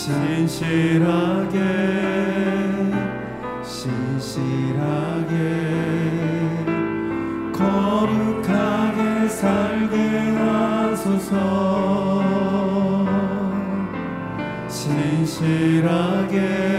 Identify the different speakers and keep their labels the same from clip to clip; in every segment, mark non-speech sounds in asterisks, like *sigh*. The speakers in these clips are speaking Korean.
Speaker 1: 신실하게 신실하게 거룩하게 살게 하소서. 신실하게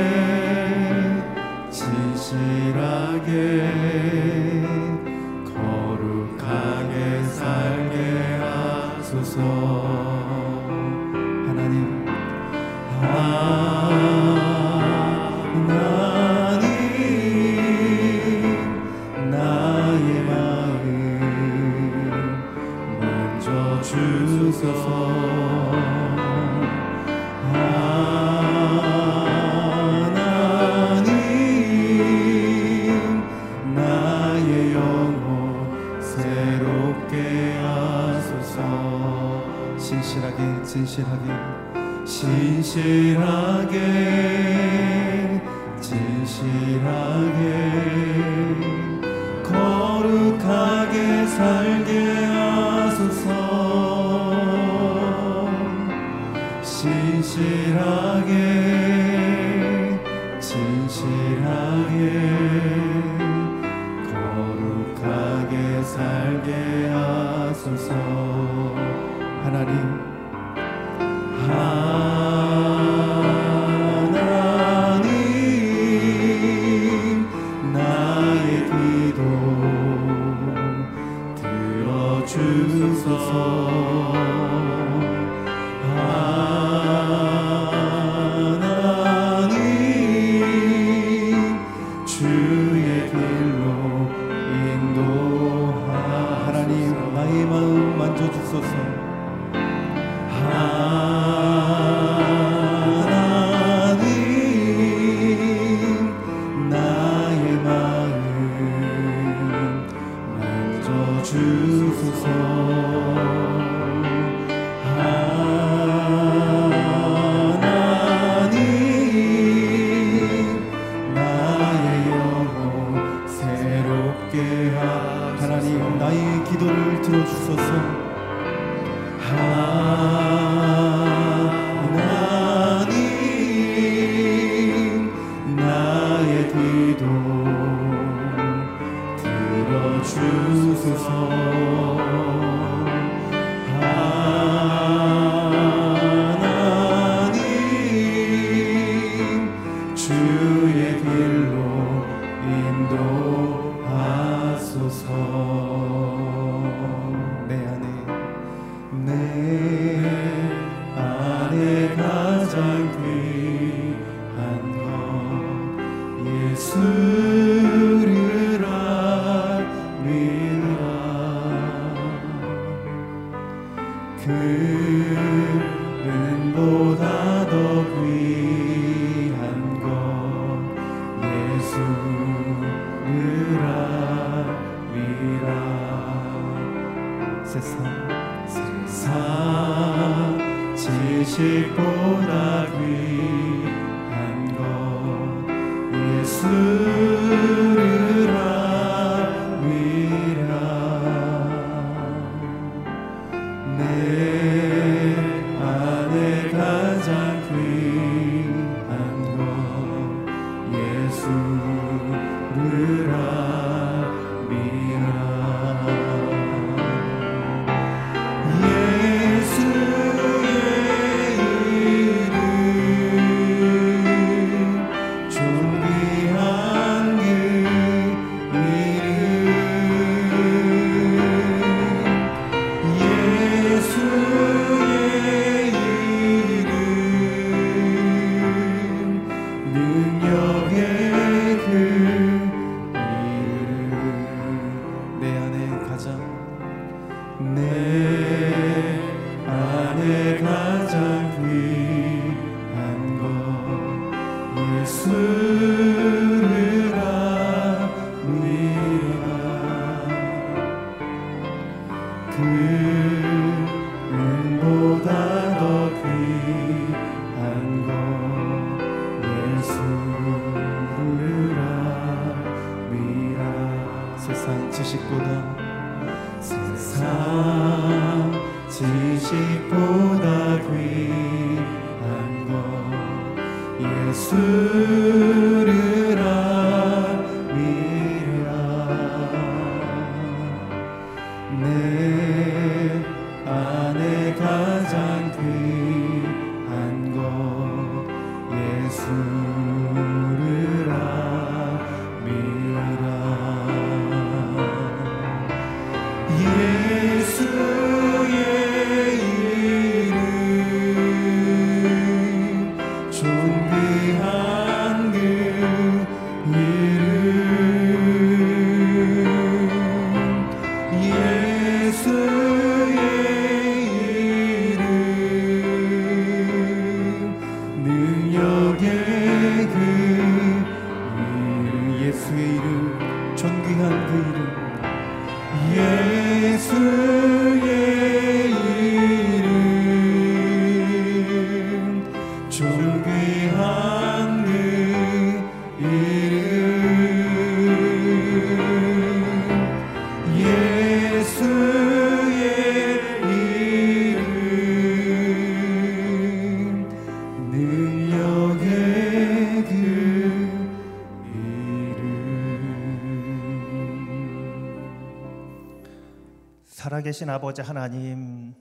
Speaker 2: 살아계신 아버지 하나님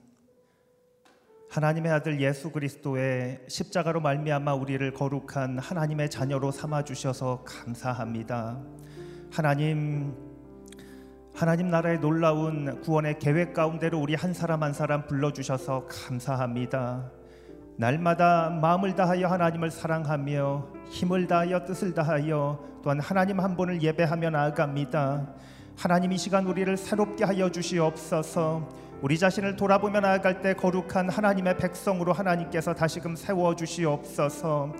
Speaker 2: 하나님의 아들 예수 그리스도의 십자가로 말미암아 우리를 거룩한 하나님의 자녀로 삼아 주셔서 감사합니다. 하나님 하나님 나라의 놀라운 구원의 계획 가운데로 우리 한 사람 한 사람 불러 주셔서 감사합니다. 날마다 마음을 다하여 하나님을 사랑하며 힘을 다하여 뜻을 다하여 또한 하나님 한 분을 예배하며 나아갑니다. 하나님 이 시간 우리를 새롭게 하여 주시옵소서. 우리 자신을 돌아보며 나아갈 때 거룩한 하나님의 백성으로 하나님께서 다시금 세워 주시옵소서.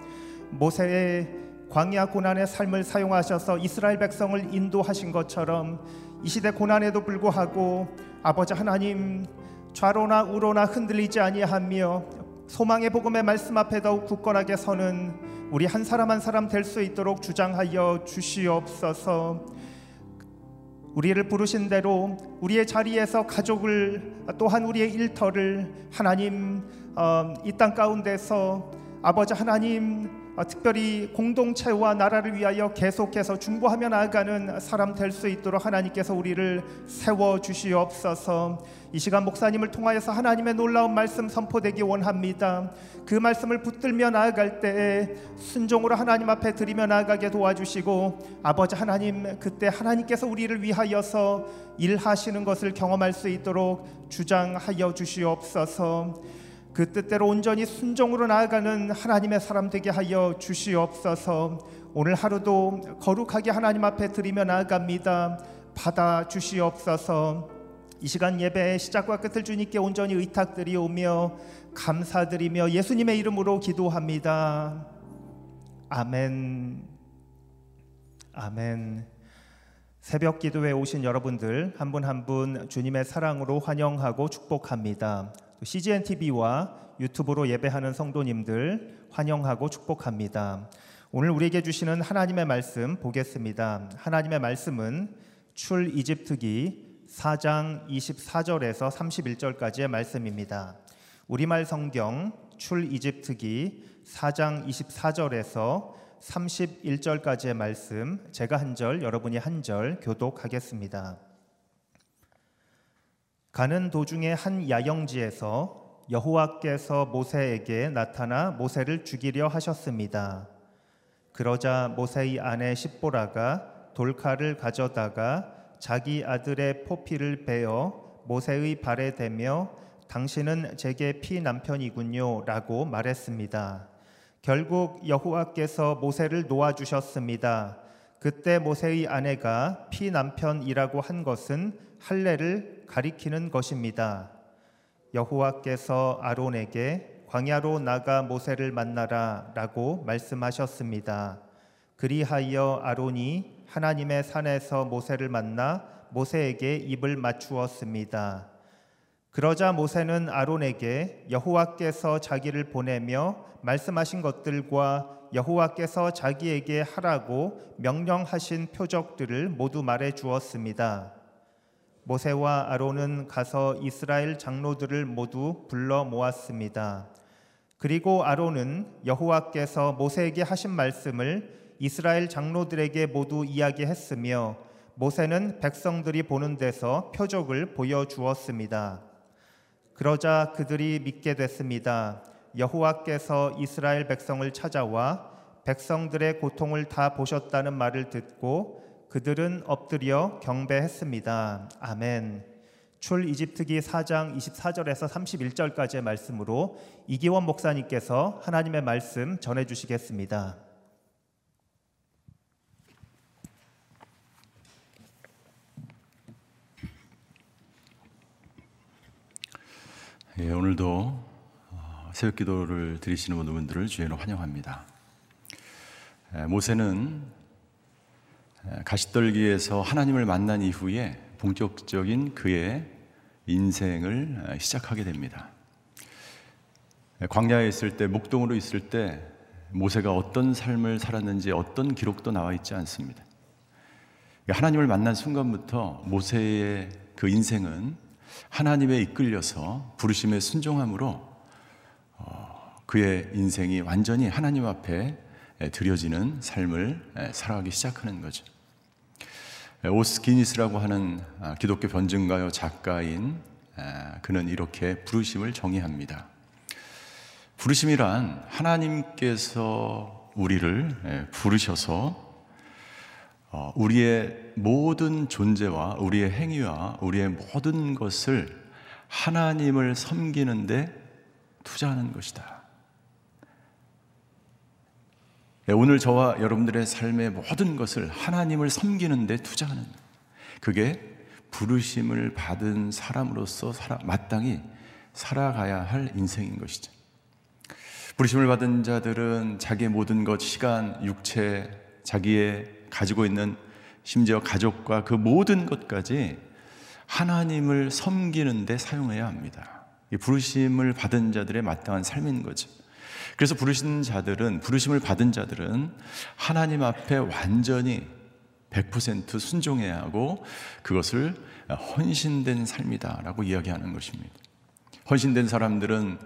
Speaker 2: 모세의 광야 고난의 삶을 사용하셔서 이스라엘 백성을 인도하신 것처럼 이 시대 고난에도 불구하고 아버지 하나님 좌로나 우로나 흔들리지 아니하며 소망의 복음의 말씀 앞에 더욱 굳건하게 서는 우리 한 사람 한 사람 될 수 있도록 주장하여 주시옵소서. 우리를 부르신 대로 우리의 자리에서 가족을 또한 우리의 일터를 하나님 어, 이땅 가운데서 아버지 하나님 어, 특별히 공동체와 나라를 위하여 계속해서 중보하며 나아가는 사람 될 수 있도록 하나님께서 우리를 세워 주시옵소서. 이 시간 목사님을 통하여서 하나님의 놀라운 말씀 선포되기 원합니다. 그 말씀을 붙들며 나아갈 때에 순종으로 하나님 앞에 드리며 나아가게 도와주시고 아버지 하나님 그때 하나님께서 우리를 위하여서 일하시는 것을 경험할 수 있도록 주장하여 주시옵소서. 그 뜻대로 온전히 순종으로 나아가는 하나님의 사람 되게 하여 주시옵소서. 오늘 하루도 거룩하게 하나님 앞에 드리며 나아갑니다. 받아 주시옵소서. 이 시간 예배의 시작과 끝을 주님께 온전히 의탁드리오며 감사드리며 예수님의 이름으로 기도합니다. 아멘. 아멘. 새벽 기도에 오신 여러분들 한 분 한 분 주님의 사랑으로 환영하고 축복합니다. CGN TV와 유튜브로 예배하는 성도님들 환영하고 축복합니다. 오늘 우리에게 주시는 하나님의 말씀 보겠습니다. 하나님의 말씀은 출 이집트기 4장 24절에서 31절까지의 말씀입니다. 우리말 성경 출 이집트기 4장 24절에서 31절까지의 말씀 제가 한 절 여러분이 한 절 교독하겠습니다. 가는 도중에 한 야영지에서 여호와께서 모세에게 나타나 모세를 죽이려 하셨습니다. 그러자 모세의 아내 십보라가 돌칼을 가져다가 자기 아들의 포피를 베어 모세의 발에 대며 당신은 제게 피 남편이군요라고 말했습니다. 결국 여호와께서 모세를 놓아 주셨습니다. 그때 모세의 아내가 피 남편이라고 한 것은 할례를 가리키는 것입니다. 여호와께서 아론에게 광야로 나가 모세를 만나라라고 말씀하셨습니다. 그리하여 아론이 하나님의 산에서 모세를 만나 모세에게 입을 맞추었습니다. 그러자 모세는 아론에게 여호와께서 자기를 보내며 말씀하신 것들과 여호와께서 자기에게 하라고 명령하신 표적들을 모두 말해 주었습니다. 모세와 아론은 가서 이스라엘 장로들을 모두 불러 모았습니다. 그리고 아론은 여호와께서 모세에게 하신 말씀을 이스라엘 장로들에게 모두 이야기했으며 모세는 백성들이 보는 데서 표적을 보여 주었습니다. 그러자 그들이 믿게 됐습니다. 여호와께서 이스라엘 백성을 찾아와 백성들의 고통을 다 보셨다는 말을 듣고 그들은 엎드려 경배했습니다. 아멘. 출 이집트기 4장 24절에서 31절까지의 말씀으로 이기원 목사님께서 하나님의 말씀 전해 주시겠습니다.
Speaker 3: 예, 오늘도 어, 새벽 기도를 드리시는 모든 분들을 주의로 환영합니다. 예, 모세는 가시떨기에서 하나님을 만난 이후에 본격적인 그의 인생을 시작하게 됩니다. 광야에 있을 때, 목동으로 있을 때 모세가 어떤 삶을 살았는지 어떤 기록도 나와 있지 않습니다. 하나님을 만난 순간부터 모세의 그 인생은 하나님의 이끌려서 부르심에 순종함으로 어, 그의 인생이 완전히 하나님 앞에 드려지는 삶을 살아가기 시작하는 거죠. 오스키니스라고 하는 아, 기독교 변증가요 작가인 아, 그는 이렇게 부르심을 정의합니다. 부르심이란 하나님께서 우리를 예, 부르셔서 어, 우리의 모든 존재와 우리의 행위와 우리의 모든 것을 하나님을 섬기는데 투자하는 것이다. 예, 오늘 저와 여러분들의 삶의 모든 것을 하나님을 섬기는데 투자하는 그게 부르심을 받은 사람으로서 살아, 마땅히 살아가야 할 인생인 것이죠. 부르심을 받은 자들은 자기의 모든 것, 시간, 육체, 자기의 가지고 있는 심지어 가족과 그 모든 것까지 하나님을 섬기는데 사용해야 합니다. 이 부르심을 받은 자들의 마땅한 삶인 거죠. 그래서 부르신 자들은 부르심을 받은 자들은 하나님 앞에 완전히 100% 순종해야 하고 그것을 헌신된 삶이다라고 이야기하는 것입니다. 헌신된 사람들은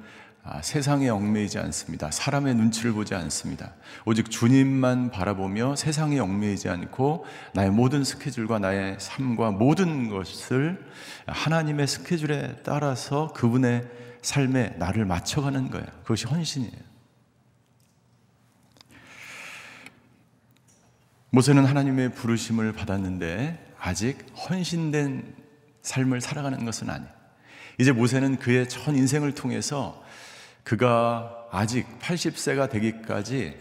Speaker 3: 아, 세상에 얽매이지 않습니다. 사람의 눈치를 보지 않습니다. 오직 주님만 바라보며 세상에 얽매이지 않고 나의 모든 스케줄과 나의 삶과 모든 것을 하나님의 스케줄에 따라서 그분의 삶에 나를 맞춰가는 거예요. 그것이 헌신이에요. 모세는 하나님의 부르심을 받았는데 아직 헌신된 삶을 살아가는 것은 아니에요. 이제 모세는 그의 전 인생을 통해서 그가 아직 80세가 되기까지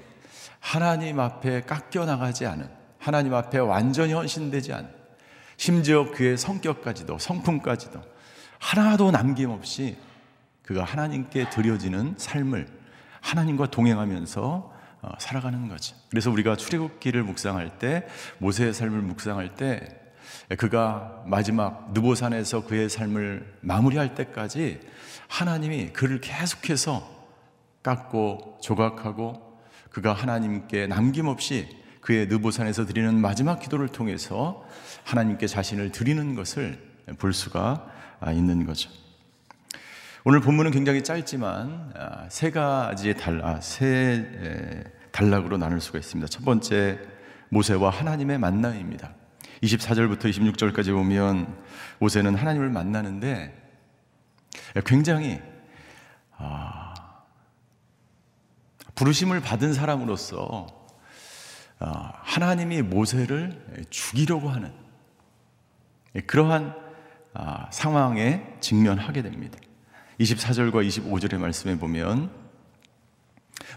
Speaker 3: 하나님 앞에 깎여 나가지 않은 하나님 앞에 완전히 헌신되지 않은 심지어 그의 성격까지도 성품까지도 하나도 남김없이 그가 하나님께 드려지는 삶을 하나님과 동행하면서 어, 살아가는 거죠. 그래서 우리가 출애굽기를 묵상할 때 모세의 삶을 묵상할 때 그가 마지막 느보산에서 그의 삶을 마무리할 때까지 하나님이 그를 계속해서 깎고 조각하고 그가 하나님께 남김없이 그의 느보산에서 드리는 마지막 기도를 통해서 하나님께 자신을 드리는 것을 볼 수가 있는 거죠. 오늘 본문은 굉장히 짧지만 아, 세 가지의 달, 아, 세 단락으로 나눌 수가 있습니다. 첫 번째 모세와 하나님의 만남입니다. 24절부터 26절까지 보면 모세는 하나님을 만나는데 굉장히 아, 부르심을 받은 사람으로서 아, 하나님이 모세를 죽이려고 하는 그러한 아, 상황에 직면하게 됩니다. 24절과 25절의 말씀에 보면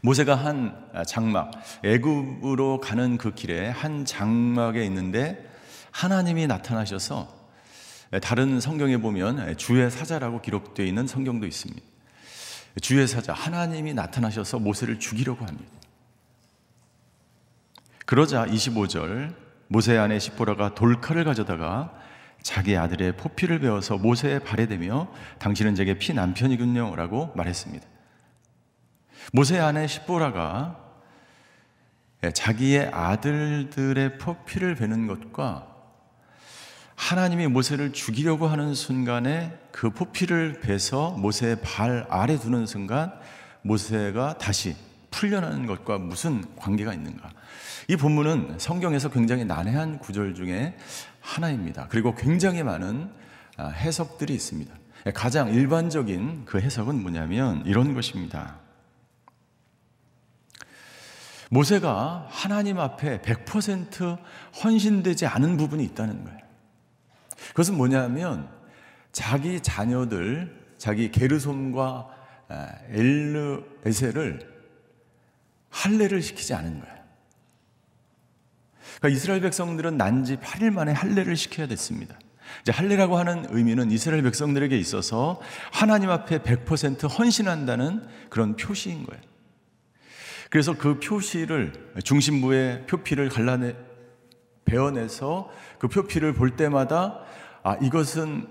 Speaker 3: 모세가 한 장막 애굽으로 가는 그 길에 한 장막에 있는데 하나님이 나타나셔서 다른 성경에 보면 주의 사자라고 기록되어 있는 성경도 있습니다. 주의 사자 하나님이 나타나셔서 모세를 죽이려고 합니다. 그러자 25절 모세 아내 시보라가 돌칼을 가져다가 자기 아들의 포피를 베어서 모세의 발에 대며 당신은 제게 피 남편이군요 라고 말했습니다. 모세 아내 시보라가 자기의 아들들의 포피를 베는 것과 하나님이 모세를 죽이려고 하는 순간에 그 포피를 베서 모세의 발 아래 두는 순간 모세가 다시 풀려나는 것과 무슨 관계가 있는가? 이 본문은 성경에서 굉장히 난해한 구절 중에 하나입니다. 그리고 굉장히 많은 아, 해석들이 있습니다. 가장 일반적인 그 해석은 뭐냐면 이런 것입니다. 모세가 하나님 앞에 100% 헌신되지 않은 부분이 있다는 거예요. 그것은 뭐냐면 자기 자녀들, 자기 게르솜과 엘르에셀을 할례를 시키지 않은 거예요. 그러니까 이스라엘 백성들은 난 지 8일 만에 할례를 시켜야 됐습니다. 이제 할례라고 하는 의미는 이스라엘 백성들에게 있어서 하나님 앞에 100% 헌신한다는 그런 표시인 거예요. 그래서 그 표시를 중심부의 표피를 갈라내 베어내서 그 표피를 볼 때마다 아 이것은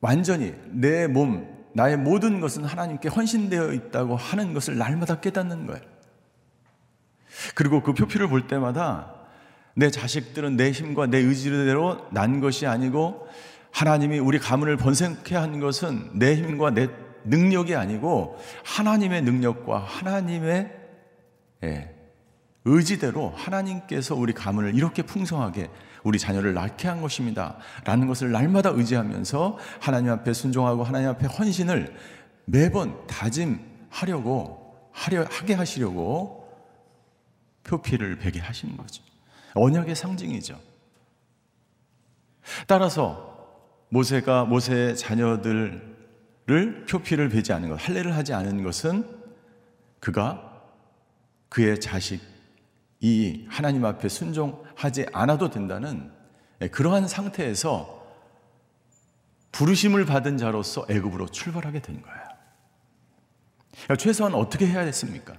Speaker 3: 완전히 내 몸, 나의 모든 것은 하나님께 헌신되어 있다고 하는 것을 날마다 깨닫는 거예요. 그리고 그 표피를 볼 때마다 내 자식들은 내 힘과 내 의지대로 난 것이 아니고 하나님이 우리 가문을 번성케 한 것은 내 힘과 내 능력이 아니고 하나님의 능력과 하나님의 예, 의지대로 하나님께서 우리 가문을 이렇게 풍성하게 우리 자녀를 낳게 한 것입니다. 라는 것을 날마다 의지하면서 하나님 앞에 순종하고 하나님 앞에 헌신을 매번 다짐하려고 하려 하게 하시려고 표피를 베게 하시는 거죠. 언약의 상징이죠. 따라서 모세가 모세의 자녀들을 표피를 베지 않은 것, 할례를 하지 않은 것은 그가 그의 자식 이 하나님 앞에 순종하지 않아도 된다는 그러한 상태에서 부르심을 받은 자로서 애굽으로 출발하게 된 거예요. 최소한 어떻게 해야 됐습니까?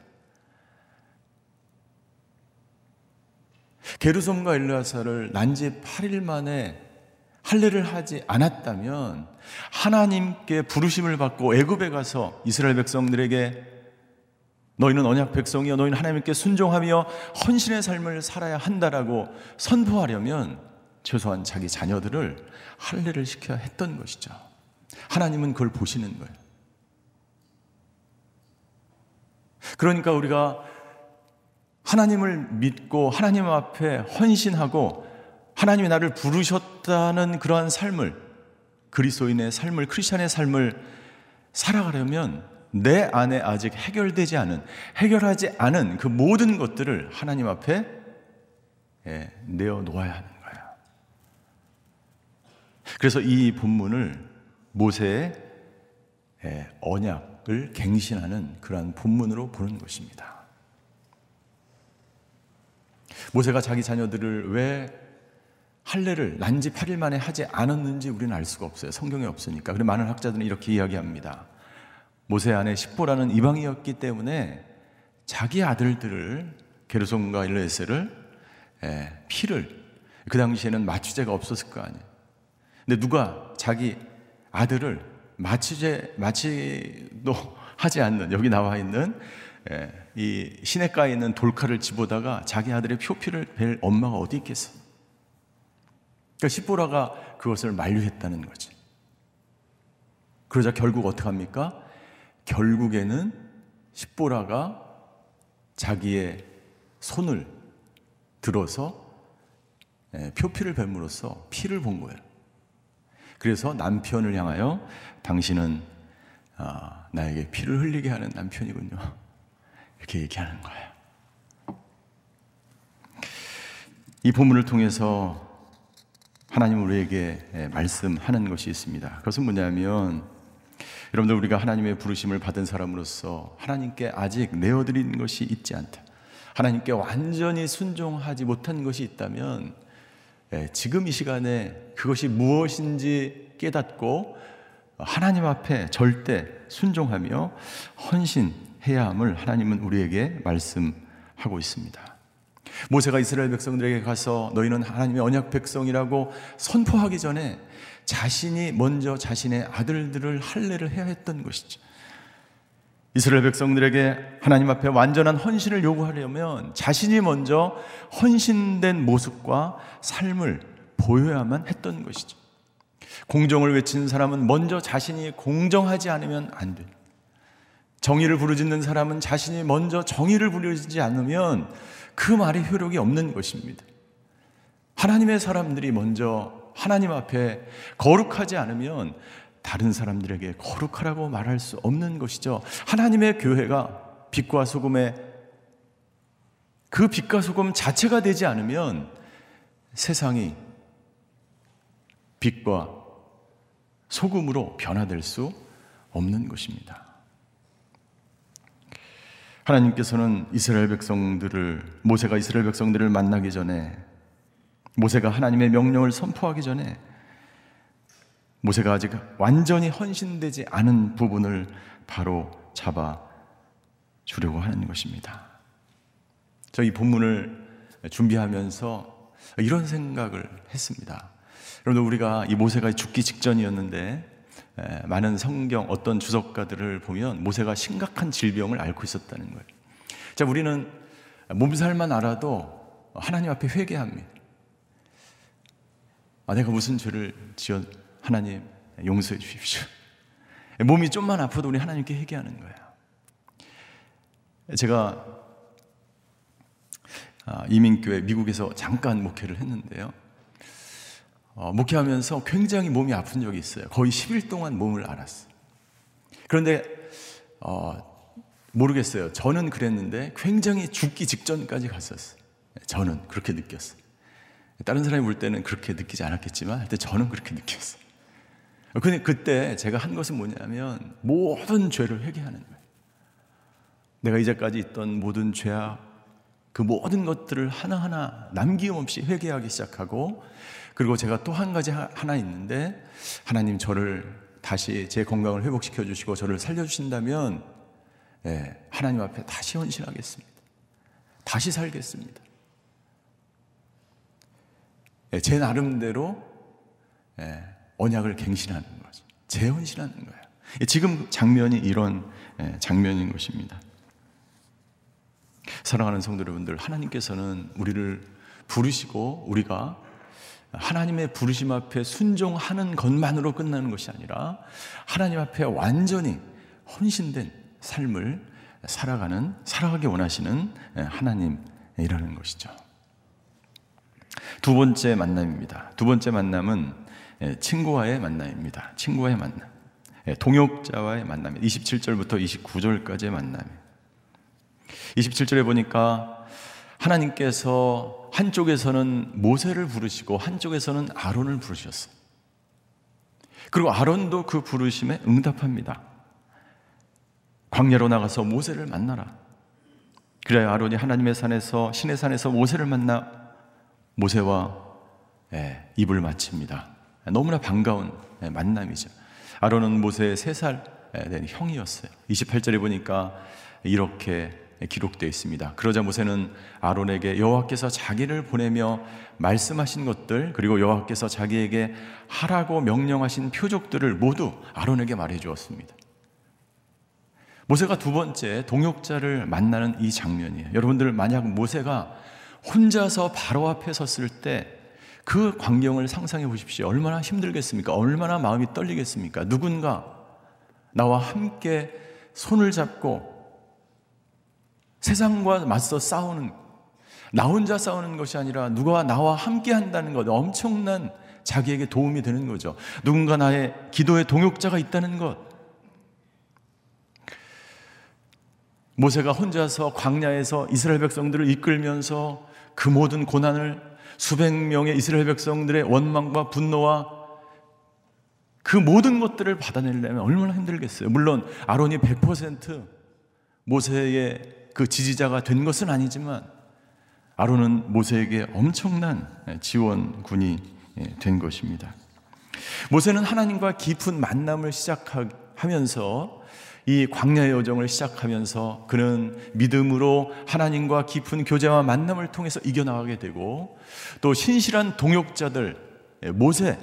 Speaker 3: 게르솜과 엘르아사를 난지 8일 만에 할례를 하지 않았다면 하나님께 부르심을 받고 애굽에 가서 이스라엘 백성들에게 너희는 언약 백성이여 너희는 하나님께 순종하며 헌신의 삶을 살아야 한다라고 선포하려면 최소한 자기 자녀들을 할례를 시켜야 했던 것이죠. 하나님은 그걸 보시는 거예요. 그러니까 우리가 하나님을 믿고 하나님 앞에 헌신하고 하나님이 나를 부르셨다는 그러한 삶을 그리스도인의 삶을 크리스천의 삶을 살아가려면 내 안에 아직 해결되지 않은 해결하지 않은 그 모든 것들을 하나님 앞에 예, 내어 놓아야 하는 거예요. 그래서 이 본문을 모세의 예, 언약을 갱신하는 그러한 본문으로 보는 것입니다. 모세가 자기 자녀들을 왜 할례를 난지 8일 만에 하지 않았는지 우리는 알 수가 없어요. 성경에 없으니까. 그리고 많은 학자들은 이렇게 이야기합니다. 모세 안에 십보라는 이방이었기 때문에 자기 아들들을 게르손과 일레스를 피를 그 당시에는 마취제가 없었을 거 아니에요. 근데 누가 자기 아들을 마취제 마취도 *laughs* 하지 않는 여기 나와 있는 예, 이 시냇가에 있는 돌칼을 집어다가 자기 아들의 표피를 벨 엄마가 어디 있겠어? 그러니까 십보라가 그것을 만류했다는 거지. 그러자 결국 어떻게 합니까? 결국에는 십보라가 자기의 손을 들어서 예, 표피를 뱀으로써 피를 본 거예요. 그래서 남편을 향하여 당신은 아, 나에게 피를 흘리게 하는 남편이군요. 이렇게 얘기하는 거예요. 이 본문을 통해서 하나님 우리에게 예, 말씀하는 것이 있습니다. 그것은 뭐냐면 여러분들 우리가 하나님의 부르심을 받은 사람으로서 하나님께 아직 내어드린 것이 있지 않다. 하나님께 완전히 순종하지 못한 것이 있다면 예, 지금 이 시간에 그것이 무엇인지 깨닫고 하나님 앞에 절대 순종하며 헌신 해야 함을 하나님은 우리에게 말씀하고 있습니다. 모세가 이스라엘 백성들에게 가서 너희는 하나님의 언약 백성이라고 선포하기 전에 자신이 먼저 자신의 아들들을 할례를 해야 했던 것이죠. 이스라엘 백성들에게 하나님 앞에 완전한 헌신을 요구하려면 자신이 먼저 헌신된 모습과 삶을 보여야만 했던 것이죠. 공정을 외치는 사람은 먼저 자신이 공정하지 않으면 안 돼. 정의를 부르짖는 사람은 자신이 먼저 정의를 부르짖지 않으면 그 말이 효력이 없는 것입니다. 하나님의 사람들이 먼저 하나님 앞에 거룩하지 않으면 다른 사람들에게 거룩하라고 말할 수 없는 것이죠. 하나님의 교회가 빛과 소금의 그 빛과 소금 자체가 되지 않으면 세상이 빛과 소금으로 변화될 수 없는 것입니다. 하나님께서는 이스라엘 백성들을 모세가 이스라엘 백성들을 만나기 전에 모세가 하나님의 명령을 선포하기 전에 모세가 아직 완전히 헌신되지 않은 부분을 바로 잡아 주려고 하는 것입니다. 저희 본문을 준비하면서 이런 생각을 했습니다. 여러분 우리가 이 모세가 죽기 직전이었는데 많은 성경 어떤 주석가들을 보면 모세가 심각한 질병을 앓고 있었다는 거예요. 자, 우리는 몸살만 알아도 하나님 앞에 회개합니다. 아, 내가 무슨 죄를 지어 하나님 용서해 주십시오. 몸이 좀만 아파도 우리 하나님께 회개하는 거예요. 제가 아, 이민교회 미국에서 잠깐 목회를 했는데요. 어, 목회하면서 굉장히 몸이 아픈 적이 있어요. 거의 10일 동안 몸을 앓았어요. 그런데 어, 모르겠어요. 저는 그랬는데 굉장히 죽기 직전까지 갔었어요. 저는 그렇게 느꼈어요. 다른 사람이 볼 때는 그렇게 느끼지 않았겠지만, 하여튼 저는 그렇게 느꼈어요. 근데 그때 제가 한 것은 뭐냐면 모든 죄를 회개하는 거예요. 내가 이제까지 있던 모든 죄악, 그 모든 것들을 하나하나 남김없이 회개하기 시작하고 그리고 제가 또 한 가지 하나 있는데 하나님 저를 다시 제 건강을 회복시켜 주시고 저를 살려 주신다면 예, 하나님 앞에 다시 헌신하겠습니다. 다시 살겠습니다. 예, 제 나름대로 예, 언약을 갱신하는 거죠. 재헌신하는 거예요. 예, 지금 장면이 이런 예, 장면인 것입니다. 사랑하는 성도 여러분들, 하나님께서는 우리를 부르시고 우리가 하나님의 부르심 앞에 순종하는 것만으로 끝나는 것이 아니라 하나님 앞에 완전히 헌신된 삶을 살아가는 살아가기 원하시는 하나님이라는 것이죠. 두 번째 만남입니다. 두 번째 만남은 친구와의 만남입니다. 친구와의 만남. 동역자와의 만남. 27절부터 29절까지의 만남. 27절에 보니까 하나님께서 한쪽에서는 모세를 부르시고 한쪽에서는 아론을 부르셨어요. 그리고 아론도 그 부르심에 응답합니다. 광야로 나가서 모세를 만나라. 그래야 아론이 하나님의 산에서 신의 산에서 모세를 만나 모세와 예, 입을 맞춥니다. 너무나 반가운 예, 만남이죠. 아론은 모세의 세 살 된 형이었어요. 28절에 보니까 이렇게 기록되어 있습니다. 그러자 모세는 아론에게 여호와께서 자기를 보내며 말씀하신 것들 그리고 여호와께서 자기에게 하라고 명령하신 표적들을 모두 아론에게 말해 주었습니다. 모세가 두 번째 동역자를 만나는 이 장면이에요. 여러분들 만약 모세가 혼자서 바로 앞에 섰을 때 그 광경을 상상해 보십시오. 얼마나 힘들겠습니까? 얼마나 마음이 떨리겠습니까? 누군가 나와 함께 손을 잡고 세상과 맞서 싸우는 나 혼자 싸우는 것이 아니라 누가 나와 함께 한다는 것 엄청난 자기에게 도움이 되는 거죠. 누군가 나의 기도의 동역자가 있다는 것. 모세가 혼자서 광야에서 이스라엘 백성들을 이끌면서 그 모든 고난을 수백 명의 이스라엘 백성들의 원망과 분노와 그 모든 것들을 받아내려면 얼마나 힘들겠어요. 물론 아론이 100% 모세의 그 지지자가 된 것은 아니지만 아론은 모세에게 엄청난 지원군이 된 것입니다. 모세는 하나님과 깊은 만남을 시작하면서 이 광야의 여정을 시작하면서 그는 믿음으로 하나님과 깊은 교제와 만남을 통해서 이겨나가게 되고 또 신실한 동역자들 모세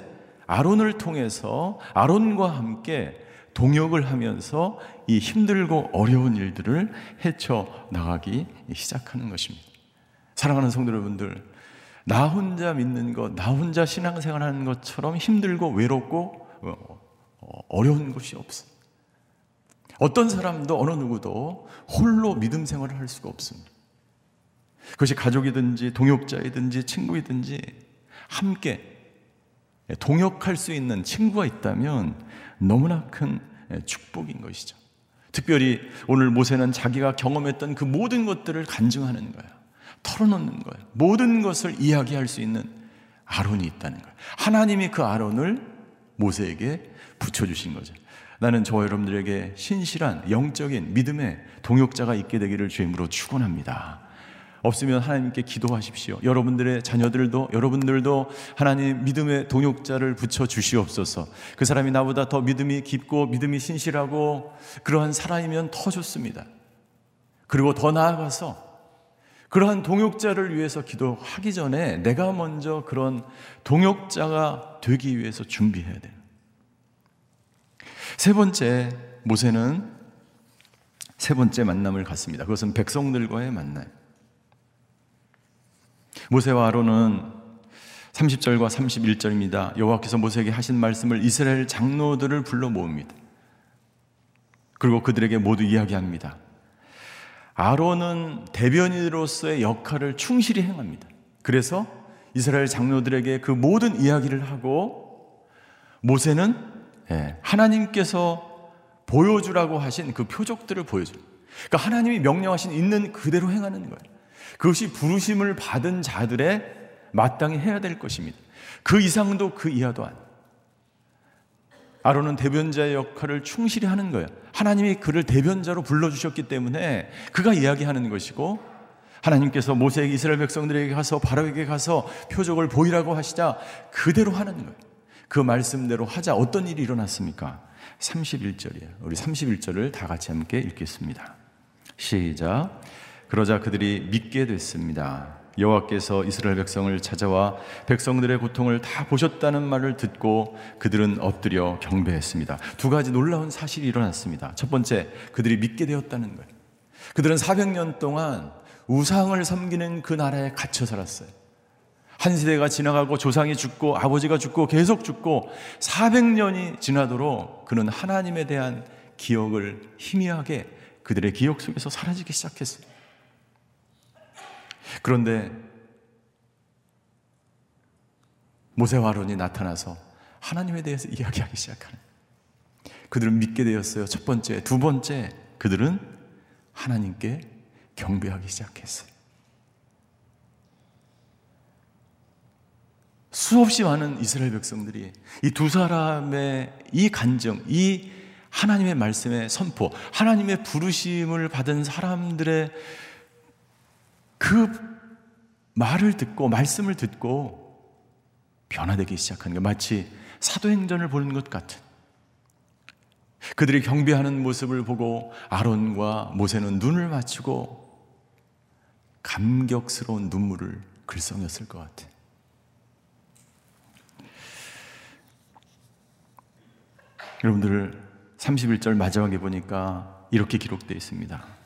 Speaker 3: 아론을 통해서 아론과 함께 동역을 하면서 이 힘들고 어려운 일들을 헤쳐 나가기 시작하는 것입니다. 사랑하는 성도 여러분들, 나 혼자 믿는 것, 나 혼자 신앙생활 하는 것처럼 힘들고 외롭고 어, 어, 어려운 것이 없어. 어떤 사람도 어느 누구도 홀로 믿음 생활을 할 수가 없습니다. 그것이 가족이든지 동역자이든지 친구이든지 함께 동역할 수 있는 친구가 있다면 너무나 큰 축복인 것이죠. 특별히 오늘 모세는 자기가 경험했던 그 모든 것들을 간증하는 거예요. 털어놓는 거예요. 모든 것을 이야기할 수 있는 아론이 있다는 거예요. 하나님이 그 아론을 모세에게 붙여주신 거죠. 나는 저 여러분들에게 신실한 영적인 믿음의 동역자가 있게 되기를 주임으로 축원합니다. 없으면 하나님께 기도하십시오. 여러분들의 자녀들도 여러분들도 하나님 믿음의 동역자를 붙여 주시옵소서. 그 사람이 나보다 더 믿음이 깊고 믿음이 신실하고 그러한 사람이면 더 좋습니다. 그리고 더 나아가서 그러한 동역자를 위해서 기도하기 전에 내가 먼저 그런 동역자가 되기 위해서 준비해야 돼요. 세 번째, 모세는 세 번째 만남을 갖습니다. 그것은 백성들과의 만남. 모세와 아론은 30절과 31절입니다. 여호와께서 모세에게 하신 말씀을 이스라엘 장로들을 불러 모읍니다. 그리고 그들에게 모두 이야기합니다. 아론은 대변인으로서의 역할을 충실히 행합니다. 그래서 이스라엘 장로들에게 그 모든 이야기를 하고 모세는 예, 하나님께서 보여주라고 하신 그 표적들을 보여줘요. 그러니까 하나님이 명령하신 있는 그대로 행하는 거예요. 그것이 부르심을 받은 자들의 마땅히 해야 될 것입니다. 그 이상도 그 이하도 아니에요. 아론은 대변자의 역할을 충실히 하는 거예요. 하나님이 그를 대변자로 불러주셨기 때문에 그가 이야기하는 것이고 하나님께서 모세에게 이스라엘 백성들에게 가서 바로에게 가서 표적을 보이라고 하시자 그대로 하는 거예요. 그 말씀대로 하자 어떤 일이 일어났습니까? 31절이에요. 우리 31절을 다 같이 함께 읽겠습니다. 시작. 그러자 그들이 믿게 됐습니다. 여호와께서 이스라엘 백성을 찾아와 백성들의 고통을 다 보셨다는 말을 듣고 그들은 엎드려 경배했습니다. 두 가지 놀라운 사실이 일어났습니다. 첫 번째, 그들이 믿게 되었다는 거예요. 그들은 400년 동안 우상을 섬기는 그 나라에 갇혀 살았어요. 한 세대가 지나가고 조상이 죽고 아버지가 죽고 계속 죽고 400년이 지나도록 그는 하나님에 대한 기억을 희미하게 그들의 기억 속에서 사라지기 시작했어요. 그런데 모세와 아론이 나타나서 하나님에 대해서 이야기하기 시작하는 그들은 믿게 되었어요. 첫 번째, 두 번째 그들은 하나님께 경배하기 시작했어요. 수없이 많은 이스라엘 백성들이 이 두 사람의 이 간정, 이 하나님의 말씀의 선포, 하나님의 부르심을 받은 사람들의 그 말을 듣고 말씀을 듣고 변화되기 시작하는 게 마치 사도행전을 보는 것 같은 그들이 경배하는 모습을 보고 아론과 모세는 눈을 맞추고 감격스러운 눈물을 글썽였을 것 같아. 여러분들 31절 마지막에 보니까 이렇게 기록되어 있습니다.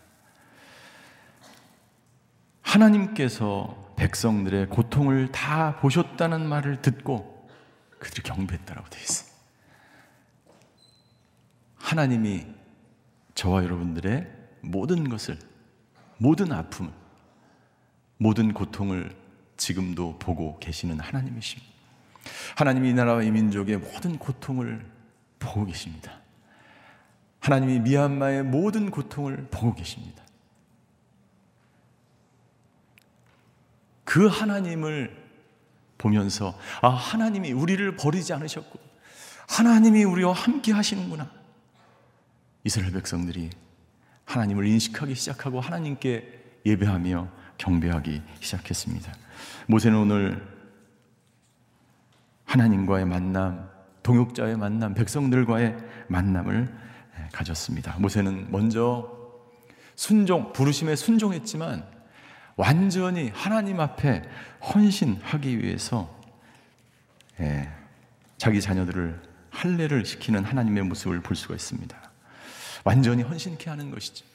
Speaker 3: 하나님께서 백성들의 고통을 다 보셨다는 말을 듣고 그들이 경배했다라고 되어 있어요. 하나님이 저와 여러분들의 모든 것을, 모든 아픔, 모든 고통을 지금도 보고 계시는 하나님이십니다. 하나님이 이 나라와 이 민족의 모든 고통을 보고 계십니다. 하나님이 미얀마의 모든 고통을 보고 계십니다. 그 하나님을 보면서 아 하나님이 우리를 버리지 않으셨고 하나님이 우리와 함께 하시는구나. 이스라엘 백성들이 하나님을 인식하기 시작하고 하나님께 예배하며 경배하기 시작했습니다. 모세는 오늘 하나님과의 만남, 동역자의 만남, 백성들과의 만남을 가졌습니다. 모세는 먼저 순종, 부르심에 순종했지만 완전히 하나님 앞에 헌신하기 위해서 예, 자기 자녀들을 할례를 시키는 하나님의 모습을 볼 수가 있습니다. 완전히 헌신케 하는 것이죠.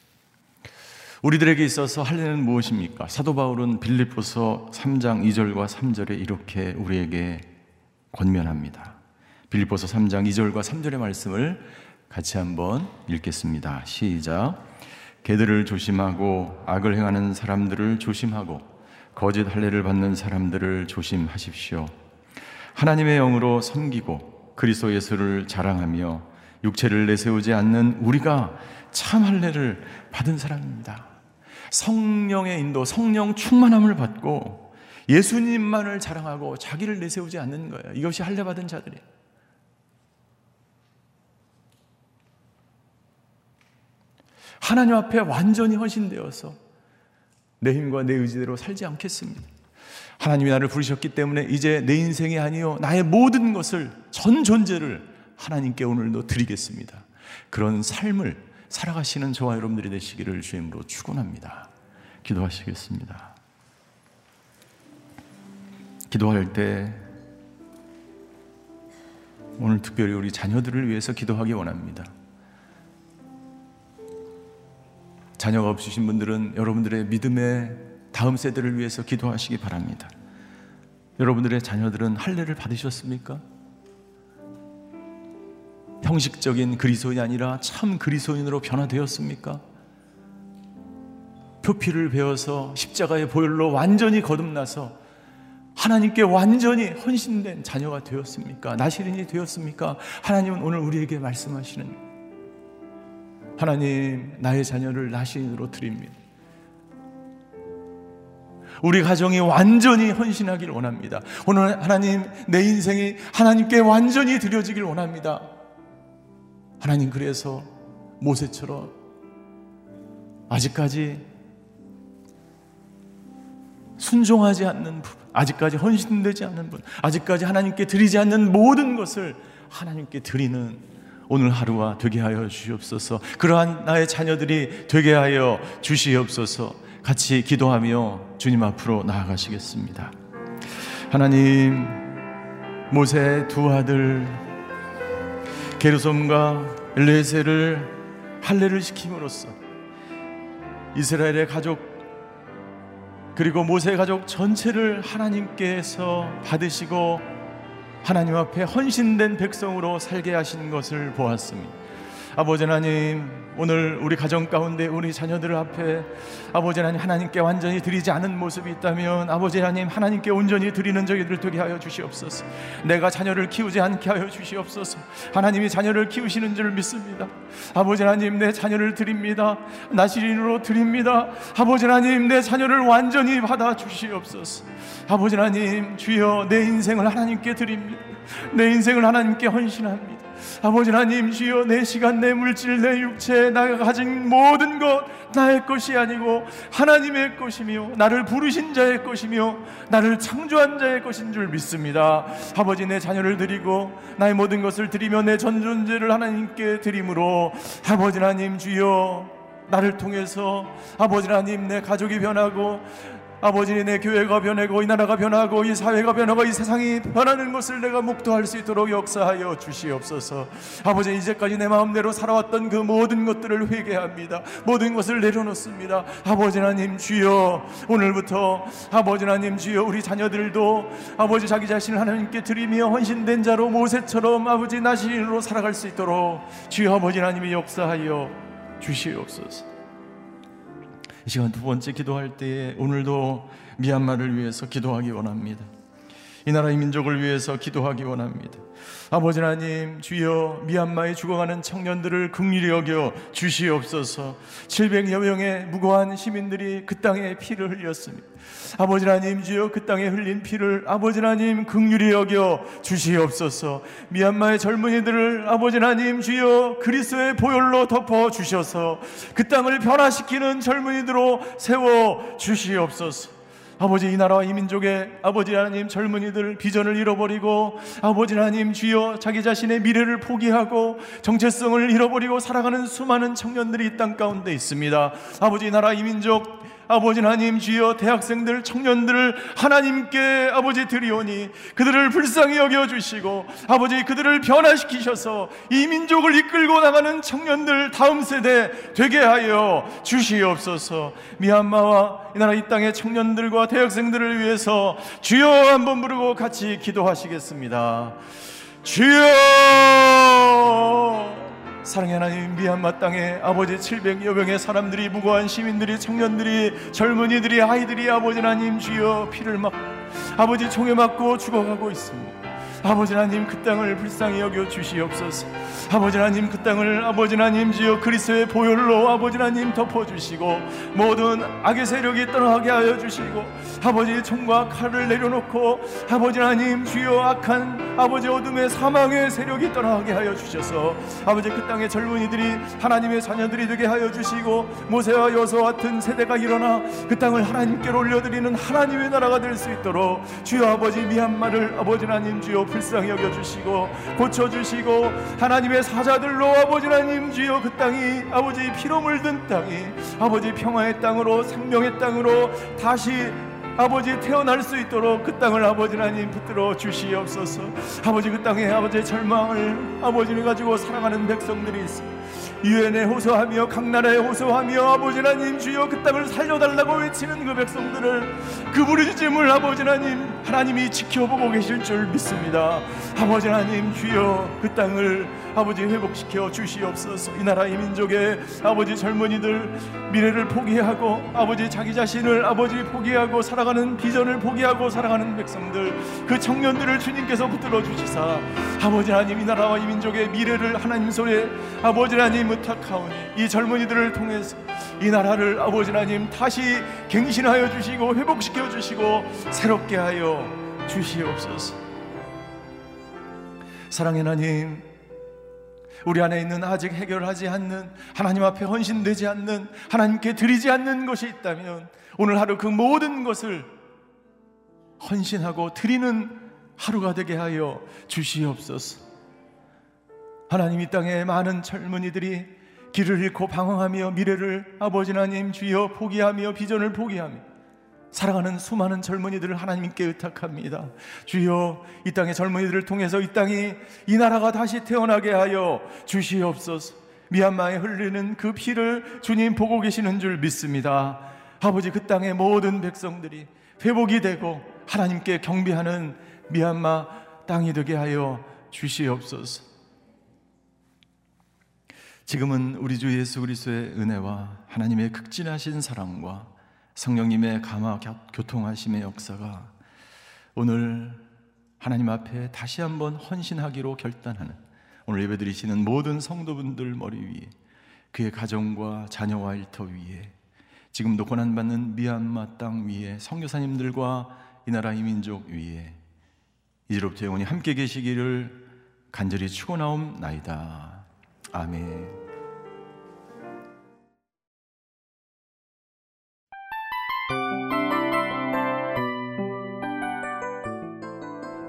Speaker 3: 우리들에게 있어서 할례는 무엇입니까? 사도 바울은 빌립보서 3장 2절과 3절에 이렇게 우리에게 권면합니다. 빌립보서 3장 2절과 3절의 말씀을 같이 한번 읽겠습니다. 시작. 개들을 조심하고 악을 행하는 사람들을 조심하고 거짓 할례를 받는 사람들을 조심하십시오. 하나님의 영으로 섬기고 그리스도 예수를 자랑하며 육체를 내세우지 않는 우리가 참 할례를 받은 사람입니다. 성령의 인도, 성령 충만함을 받고 예수님만을 자랑하고 자기를 내세우지 않는 거예요. 이것이 할례 받은 자들이에요. 하나님 앞에 완전히 헌신되어서 내 힘과 내 의지대로 살지 않겠습니다. 하나님이 나를 부르셨기 때문에 이제 내 인생이 아니요 나의 모든 것을 전 존재를 하나님께 오늘도 드리겠습니다. 그런 삶을 살아가시는 저와 여러분들이 되시기를 주임으로 축원합니다. 기도하시겠습니다. 기도할 때 오늘 특별히 우리 자녀들을 위해서 기도하기 원합니다. 자녀가 없으신 분들은 여러분들의 믿음의 다음 세대를 위해서 기도하시기 바랍니다. 여러분들의 자녀들은 할례를 받으셨습니까? 형식적인 그리스도인이 아니라 참 그리스도인으로 변화되었습니까? 표피를 배워서 십자가의 보혈로 완전히 거듭나서 하나님께 완전히 헌신된 자녀가 되었습니까? 나시린이 되었습니까? 하나님은 오늘 우리에게 말씀하시는 하나님 나의 자녀를 나시린으로 드립니다. 우리 가정이 완전히 헌신하길 원합니다. 오늘 하나님 내 인생이 하나님께 완전히 드려지길 원합니다. 하나님 그래서 모세처럼 아직까지 순종하지 않는 분, 아직까지 헌신되지 않는 분, 아직까지 하나님께 드리지 않는 모든 것을 하나님께 드리는 오늘 하루가 되게 하여 주시옵소서. 그러한 나의 자녀들이 되게 하여 주시옵소서. 같이 기도하며 주님 앞으로 나아가시겠습니다. 하나님, 모세 두 아들 게르솜과 엘레세를 할례를 시킴으로써 이스라엘의 가족 그리고 모세 가족 전체를 하나님께서 받으시고 하나님 앞에 헌신된 백성으로 살게 하신 것을 보았습니다. 아버지 하나님 오늘 우리 가정 가운데 우리 자녀들 앞에 아버지 하나님 하나님께 완전히 드리지 않은 모습이 있다면 아버지 하나님 하나님께 온전히 드리는 저희들 되게 하여 주시옵소서. 내가 자녀를 키우지 않게 하여 주시옵소서. 하나님이 자녀를 키우시는 줄 믿습니다. 아버지 하나님 내 자녀를 드립니다. 나시린으로 드립니다. 아버지 하나님 내 자녀를 완전히 받아 주시옵소서. 아버지 하나님 주여 내 인생을 하나님께 드립니다. 내 인생을 하나님께 헌신합니다 아버지 하나님 주여 내 시간 내 물질 내 육체 내가 가진 모든 것 나의 것이 아니고 하나님의 것이며 나를 부르신 자의 것이며 나를 창조한 자의 것인 줄 믿습니다. 아버지 내 자녀를 드리고 나의 모든 것을 드리며 내 전 존재를 하나님께 드림으로 아버지 하나님 주여 나를 통해서 아버지 하나님 내 가족이 변하고 아버지 내 교회가 변하고 이 나라가 변하고 이 사회가 변하고 이 세상이 변하는 것을 내가 목도할 수 있도록 역사하여 주시옵소서. 아버지 이제까지 내 마음대로 살아왔던 그 모든 것들을 회개합니다. 모든 것을 내려놓습니다. 아버지 하나님 주여 오늘부터 아버지 하나님 주여 우리 자녀들도 아버지 자기 자신을 하나님께 드리며 헌신된 자로 모세처럼 아버지 나신으로 살아갈 수 있도록 주여 아버지 하나님이 역사하여 주시옵소서. 이 시간 두 번째 기도할 때에 오늘도 미얀마를 위해서 기도하기 원합니다. 이 나라의 민족을 위해서 기도하기 원합니다. 아버지 하나님 주여 미얀마에 죽어가는 청년들을 극률히 여겨 주시옵소서 700여 명의 무고한 시민들이 그 땅에 피를 흘렸습니다 아버지 하나님 주여 그 땅에 흘린 피를 아버지 하나님 극률히 여겨 주시옵소서 미얀마의 젊은이들을 아버지 하나님 주여 그리스도의 보혈로 덮어 주셔서 그 땅을 변화시키는 젊은이들로 세워 주시옵소서 아버지 이 나라와 이 민족의 아버지 하나님 젊은이들 비전을 잃어버리고 아버지 하나님 주여 자기 자신의 미래를 포기하고 정체성을 잃어버리고 살아가는 수많은 청년들이 이 땅 가운데 있습니다. 아버지 이 나라 이 민족 아버지 하나님 주여 대학생들 청년들을 하나님께 아버지 드리오니 그들을 불쌍히 여겨 주시고 아버지 그들을 변화시키셔서 이 민족을 이끌고 나가는 청년들 다음 세대 되게 하여 주시옵소서. 미얀마와 이 나라 이 땅의 청년들과 대학생들을 위해서 주여 한번 부르고 같이 기도하시겠습니다. 주여 사랑의 하나님 미얀마 땅에 아버지 700여 명의 사람들이 무고한 시민들이 청년들이 젊은이들이 아이들이 아버지 하나님 주여 피를 막 아버지 총에 맞고 죽어가고 있습니다. 아버지 하나님 그 땅을 불쌍히 여겨 주시옵소서. 아버지 하나님 그 땅을 아버지 하나님 주여 그리스도의 보혈로 아버지 하나님 덮어 주시고 모든 악의 세력이 떠나게 하여 주시고 아버지 총과 칼을 내려놓고 아버지 하나님 주여 악한 아버지 어둠의 사망의 세력이 떠나게 하여 주셔서 아버지 그 땅의 젊은이들이 하나님의 자녀들이 되게 하여 주시고 모세와 여서 같은 세대가 일어나 그 땅을 하나님께로 올려드리는 하나님의 나라가 될 수 있도록 주여 아버지 미얀마를 아버지 하나님 주여 불쌍히 여겨주시고 고쳐주시고 하나님의 사자들로 아버지 하나님 주여 그 땅이 아버지 피로 물든 땅이 아버지 평화의 땅으로 생명의 땅으로 다시 아버지 태어날 수 있도록 그 땅을 아버지 하나님 붙들어 주시옵소서 아버지 그 땅에 아버지의 절망을 아버지를 가지고 살아가는 백성들이 있습니다. 유엔에 호소하며 각 나라에 호소하며 아버지 하나님 주여 그 땅을 살려달라고 외치는 그 백성들을 그 부르짖음을 아버지 하나님 하나님이 지켜보고 계실 줄 믿습니다. 아버지 하나님 주여 그 땅을 아버지 회복시켜 주시옵소서. 이 나라의 민족의 아버지 젊은이들 미래를 포기하고 아버지 자기 자신을 아버지 포기하고 살아가는 비전을 포기하고 살아가는 백성들 그 청년들을 주님께서 붙들어 주시사 아버지 하나님 이 나라와 이 민족의 미래를 하나님 손에 아버지 하나님 부탁하오니 이 젊은이들을 통해서 이 나라를 아버지 하나님 다시 갱신하여 주시고 회복시켜 주시고 새롭게 하여 주시옵소서 사랑의 하나님 우리 안에 있는 아직 해결하지 않는 하나님 앞에 헌신되지 않는 하나님께 드리지 않는 것이 있다면 오늘 하루 그 모든 것을 헌신하고 드리는 하루가 되게 하여 주시옵소서. 하나님 이 땅에 많은 젊은이들이 길을 잃고 방황하며 미래를 아버지 하나님 주여 포기하며 비전을 포기하며 살아가는 수많은 젊은이들을 하나님께 의탁합니다. 주여 이 땅의 젊은이들을 통해서 이 땅이 이 나라가 다시 태어나게 하여 주시옵소서. 미얀마에 흘리는 그 피를 주님 보고 계시는 줄 믿습니다. 아버지 그 땅의 모든 백성들이 회복이 되고 하나님께 경배하는 미얀마 땅이 되게 하여 주시옵소서. 지금은 우리 주 예수 그리스도의 은혜와 하나님의 극진하신 사랑과 성령님의 감화 교통하심의 역사가 오늘 하나님 앞에 다시 한번 헌신하기로 결단하는 오늘 예배드리시는 모든 성도분들 머리 위에 그의 가정과 자녀와 일터 위에 지금도 고난받는 미얀마 땅 위에 성교사님들과 이 나라 이민족 위에 이제로부터 영원히 함께 계시기를 간절히 축원하옵나이다. 아멘.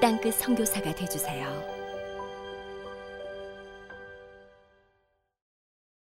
Speaker 4: 땅끝 성교사가 되주세요